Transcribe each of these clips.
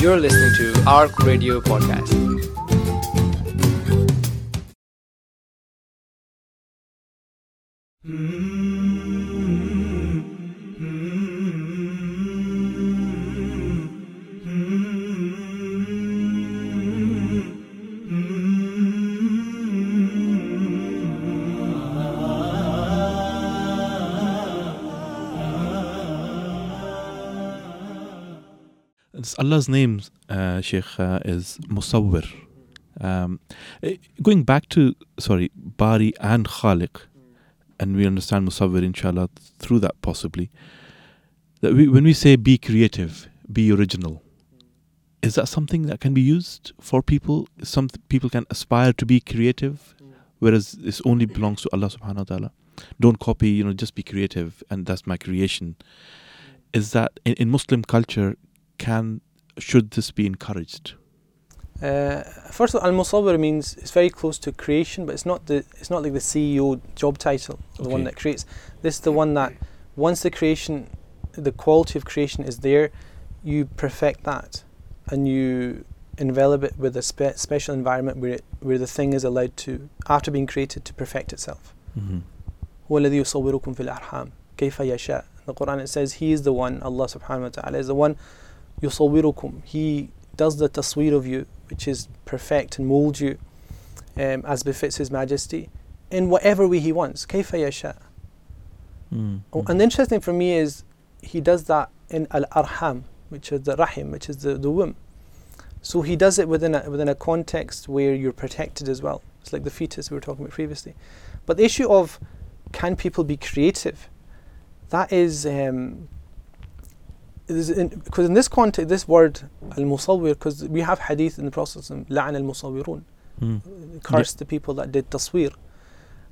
You're listening to ARC Radio Podcast. It's Allah's name, uh, Sheikh, uh, is Musawwir. Um, eh, going back to, sorry, Bari and Khaliq, and we understand Musawwir, inshallah, through that possibly. That we, when we say be creative, be original, is that something that can be used for people? Some people can aspire to be creative, whereas this only belongs to Allah subhanahu wa ta'ala. Don't copy, you know, just be creative, and that's my creation. Is that in, in Muslim culture, can should this be encouraged? Uh, first of all, al-musawwir means it's very close to creation, but it's not the it's not like the CEO job title, the okay. one that creates. This is the one that once the creation, the quality of creation is there, you perfect that, and you envelop it with a spe- special environment where it, where the thing is allowed to after being created to perfect itself. Mm-hmm. The Quran it says He is the one, Allah Subhanahu wa Taala is the one يصوركم. He does the tasweer of you, which is perfect and mold you um, as befits His Majesty in whatever way He wants. كيف يشاء. Mm. Oh, And the interesting for me is He does that in Al-Arham, which is the Rahim, which is the, the womb. So He does it within a, within a context where you're protected as well. It's like the fetus we were talking about previously. But the issue of can people be creative? That is, um, is in, because in this context, this word al-musawwir, because we have hadith in the Prophet لعن المصورون Mm. cursed the people that did tasweer.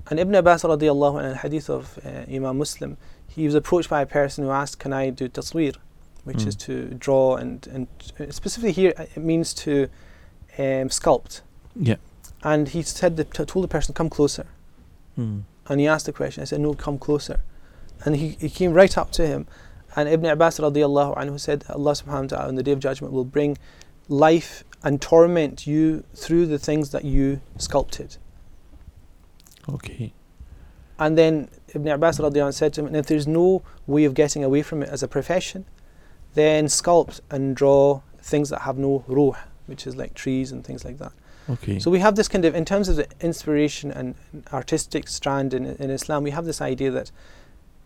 And Ibn Abbas radiallahu anhu, in a hadith of uh, Imam Muslim, he was approached by a person who asked, Can I do tasweer? Which is Mm. to draw, and, and uh, specifically here, uh, it means to um, sculpt. Yeah. And he said, the, told the person, Come closer. Mm. And he asked the question. I said, No, come closer. And he, he came right up to him. and Ibn Abbas radiallahu anhu said, Allah subhanahu wa ta'ala on the day of judgment will bring life and torment you through the things that you sculpted. Okay. And then Ibn Abbas radiallahu anhu said to him, and if there's no way of getting away from it as a profession, then sculpt and draw things that have no ruh, which is like trees and things like that. Okay. So we have this kind of, in terms of the inspiration and artistic strand in, in Islam, we have this idea that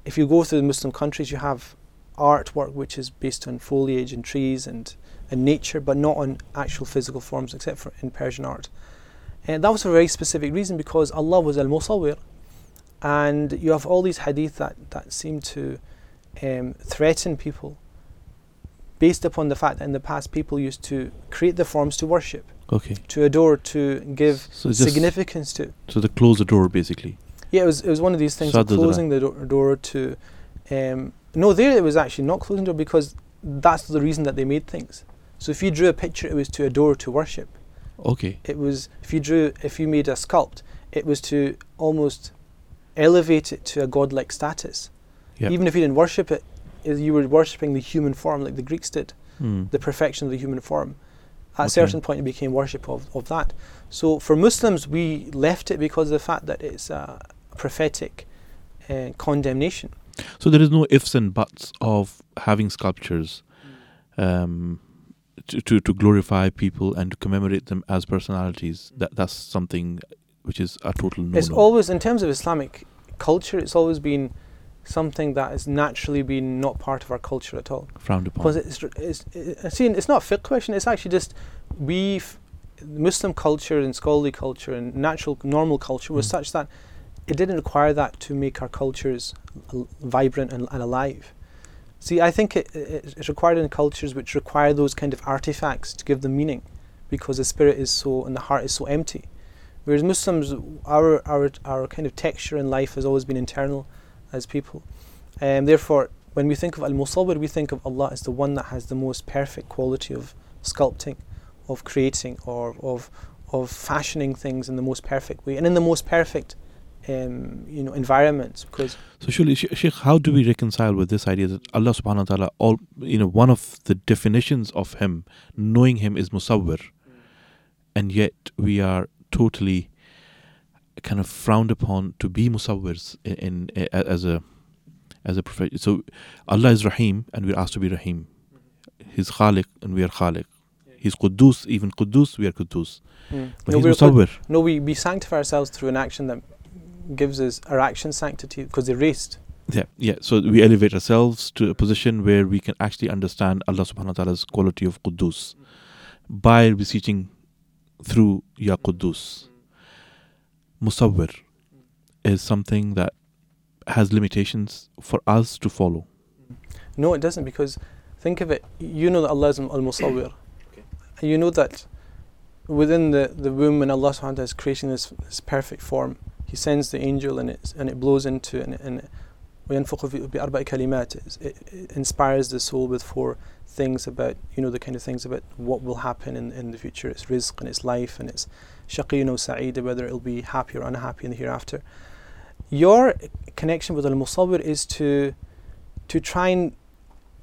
if you go through the Muslim countries, you have artwork which is based on foliage and trees and, and nature, but not on actual physical forms, except for in Persian art. And that was for a very specific reason because Allah was Al Musawwir. And you have all these hadith that, that seem to um, threaten people based upon the fact that in the past people used to create the forms to worship okay. to adore, to give So significance to. so they close the door basically. Yeah, it was it was one of these things of closing the do- door to. Um, no, there it was actually not closing door because that's the reason that they made things. So if you drew a picture, it was to adore, to worship. Okay. It was if you drew, if you made a sculpt, it was to almost elevate it to a godlike status. Yep. Even if you didn't worship it, you were worshipping the human form like the Greeks did. Mm. the perfection of the human form. At a certain point, it became worship of, of that. So for Muslims, we left it because of the fact that it's a prophetic uh, condemnation. So there is no ifs and buts of having sculptures um, to, to to glorify people and to commemorate them as personalities. That that's something which is a total no. It's always, in terms of Islamic culture, it's always been something that has naturally been not part of our culture at all. frowned upon. Because it's, it's, it's, see, it's not a fiqh question, it's actually just we, Muslim culture and scholarly culture and natural, normal culture was Mm. such that it didn't require that to make our cultures vibrant and, and alive. See, I think it, it, it's required in cultures which require those kind of artifacts to give them meaning because the spirit is so and the heart is so empty. Whereas Muslims, our, our, our kind of texture in life has always been internal as people. And therefore, when we think of Al Musawwir, we think of Allah as the one that has the most perfect quality of sculpting, of creating, or of, of fashioning things in the most perfect way and in the most perfect um, you know environments because So surely, Sh- Sheikh, how do we reconcile with this idea that Allah Subhanahu wa Taala, all you know, one of the definitions of Him, knowing Him, is Musawwir, and yet we are totally kind of frowned upon to be Musawwirs in, in as a as a profession. So Allah is Rahim, and we're asked to be Rahim. He's Khaliq, and we are Khaliq. He's Quddus, even Quddus, we are Quddus. Mm. But no, He's Musawwir. no we, we sanctify ourselves through an action that gives us our action sanctity because they're raised Yeah, yeah. So we elevate ourselves to a position where we can actually understand Allah subhanahu wa ta'ala's quality of Quddus by beseeching through Ya Quddus. Musawwir is something that has limitations for us to follow. No, it doesn't because think of it. You know that Allah is Al Musawwir. And You know that within the, the womb when Allah subhanahu wa ta'ala is creating this, this perfect form, He sends the angel and it, and it blows into it and, it- and it, وينفخ في- بأربع كلمات. It, it inspires the soul with four things about, you know, the kind of things about what will happen in, in the future. It's rizq and it's life and it's shaqeen or sa'id, whether it'll be happy or unhappy in the hereafter. Your connection with Al Musawwir is to to try and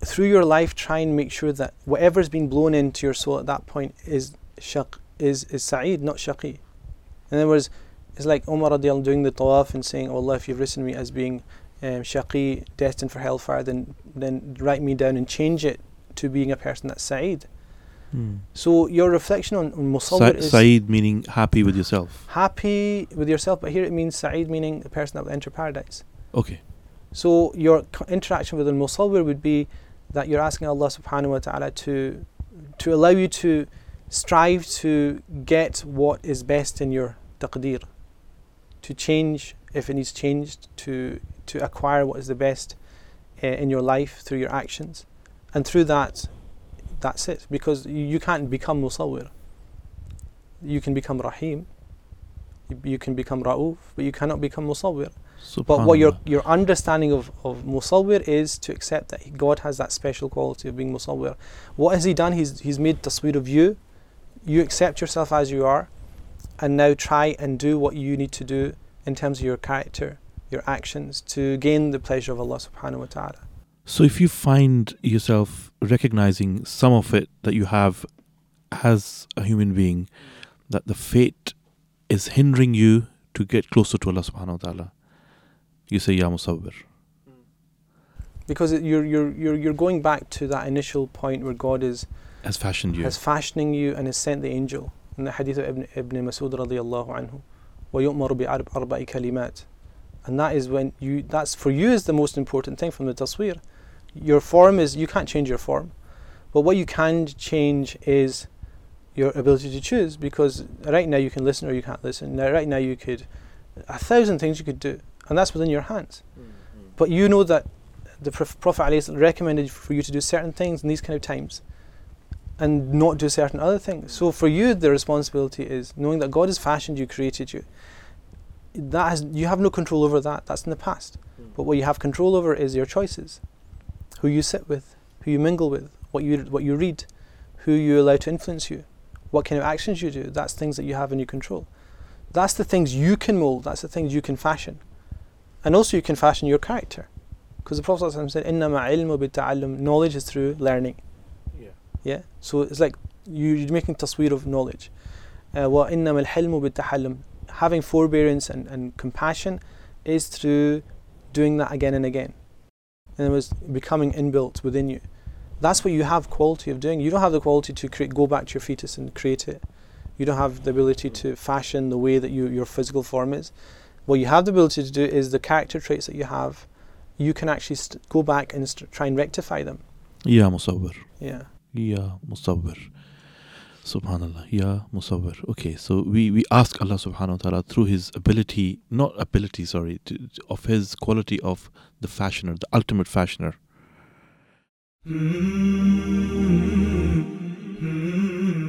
through your life try and make sure that whatever's been blown into your soul at that point is shaq is is sa'id, not shaqi. In other words, it's like Umar radiallahu doing the tawaf and saying, oh Allah, if you've written me as being um, shaqi, destined for hellfire, then then write me down and change it to being a person that's sa'id. So your reflection on, on Musawwir Sa- is Saeed meaning happy with yourself. happy with yourself, but here it means sa'id meaning the person that will enter paradise. Okay. So your co- interaction with al musawwir would be that you're asking Allah subhanahu wa ta'ala to to allow you to strive to get what is best in your taqdeer. To change if it needs changed, to to acquire what is the best uh, in your life through your actions. And through that that's it. Because you, you can't become musawwir. You can become rahim. You, can become ra'uf, but you cannot become musawwir. But what your your understanding of, of Musawwir is to accept that God has that special quality of being Musawwir. What has He done? He's He's made tasweer of you. You accept yourself as you are, and now try and do what you need to do in terms of your character, your actions, to gain the pleasure of Allah subhanahu wa ta'ala. So if you find yourself recognizing some of it that you have as a human being, that the fate is hindering you to get closer to Allah subhanahu wa ta'ala, you say Ya Musawwir. Because it, you're, you're, you're, you're going back to that initial point where God is Has fashioned you. has fashioning you and has sent the angel. In the hadith of Ibn, Ibn Masud radiallahu anhu, وَيُؤْمَرُ بِأَرْبَعِ كَلِمَاتٍ And that is when you, that's for you is the most important thing from the tasweer. Your form is, you can't change your form. But what you can change is your ability to choose because right now you can listen or you can't listen. Now, right now you could, a thousand things you could do, and that's within your hands. But you know that the Prof- Prophet ﷺ recommended for you to do certain things in these kind of times and not do certain other things. So for you, the responsibility is knowing that God has fashioned you, created you. That has you have no control over that. That's in the past. Hmm. But what you have control over is your choices, who you sit with, who you mingle with, what you what you read, who you allow to influence you, what kind of actions you do. That's things that you have in your control. That's the things you can mold. That's the things you can fashion, and also you can fashion your character, because the Prophet said, "Innama ilmu bitta'allum." Knowledge is through learning Yeah. So it's like you- you're making tasweer of knowledge. Uh, وَإِنَّمَا الْحِلْمُ بِالتَّحَلُّمِ Having forbearance and, and compassion is through doing that again and again. And it was becoming inbuilt within you. That's what you have quality of doing. You don't have the quality to create, go back to your fetus and create it. You don't have the ability to fashion the way that you, your physical form is. What you have the ability to do is the character traits that you have. You can actually st- go back and st- try and rectify them. Ya Musawwir. Yeah. Ya Musawwir. Subhanallah. Ya Musawwir. Okay, so we, we ask Allah subhanahu wa ta'ala through His ability, not ability, sorry, to, of His quality of the fashioner, the ultimate fashioner. Hmm. Hmm.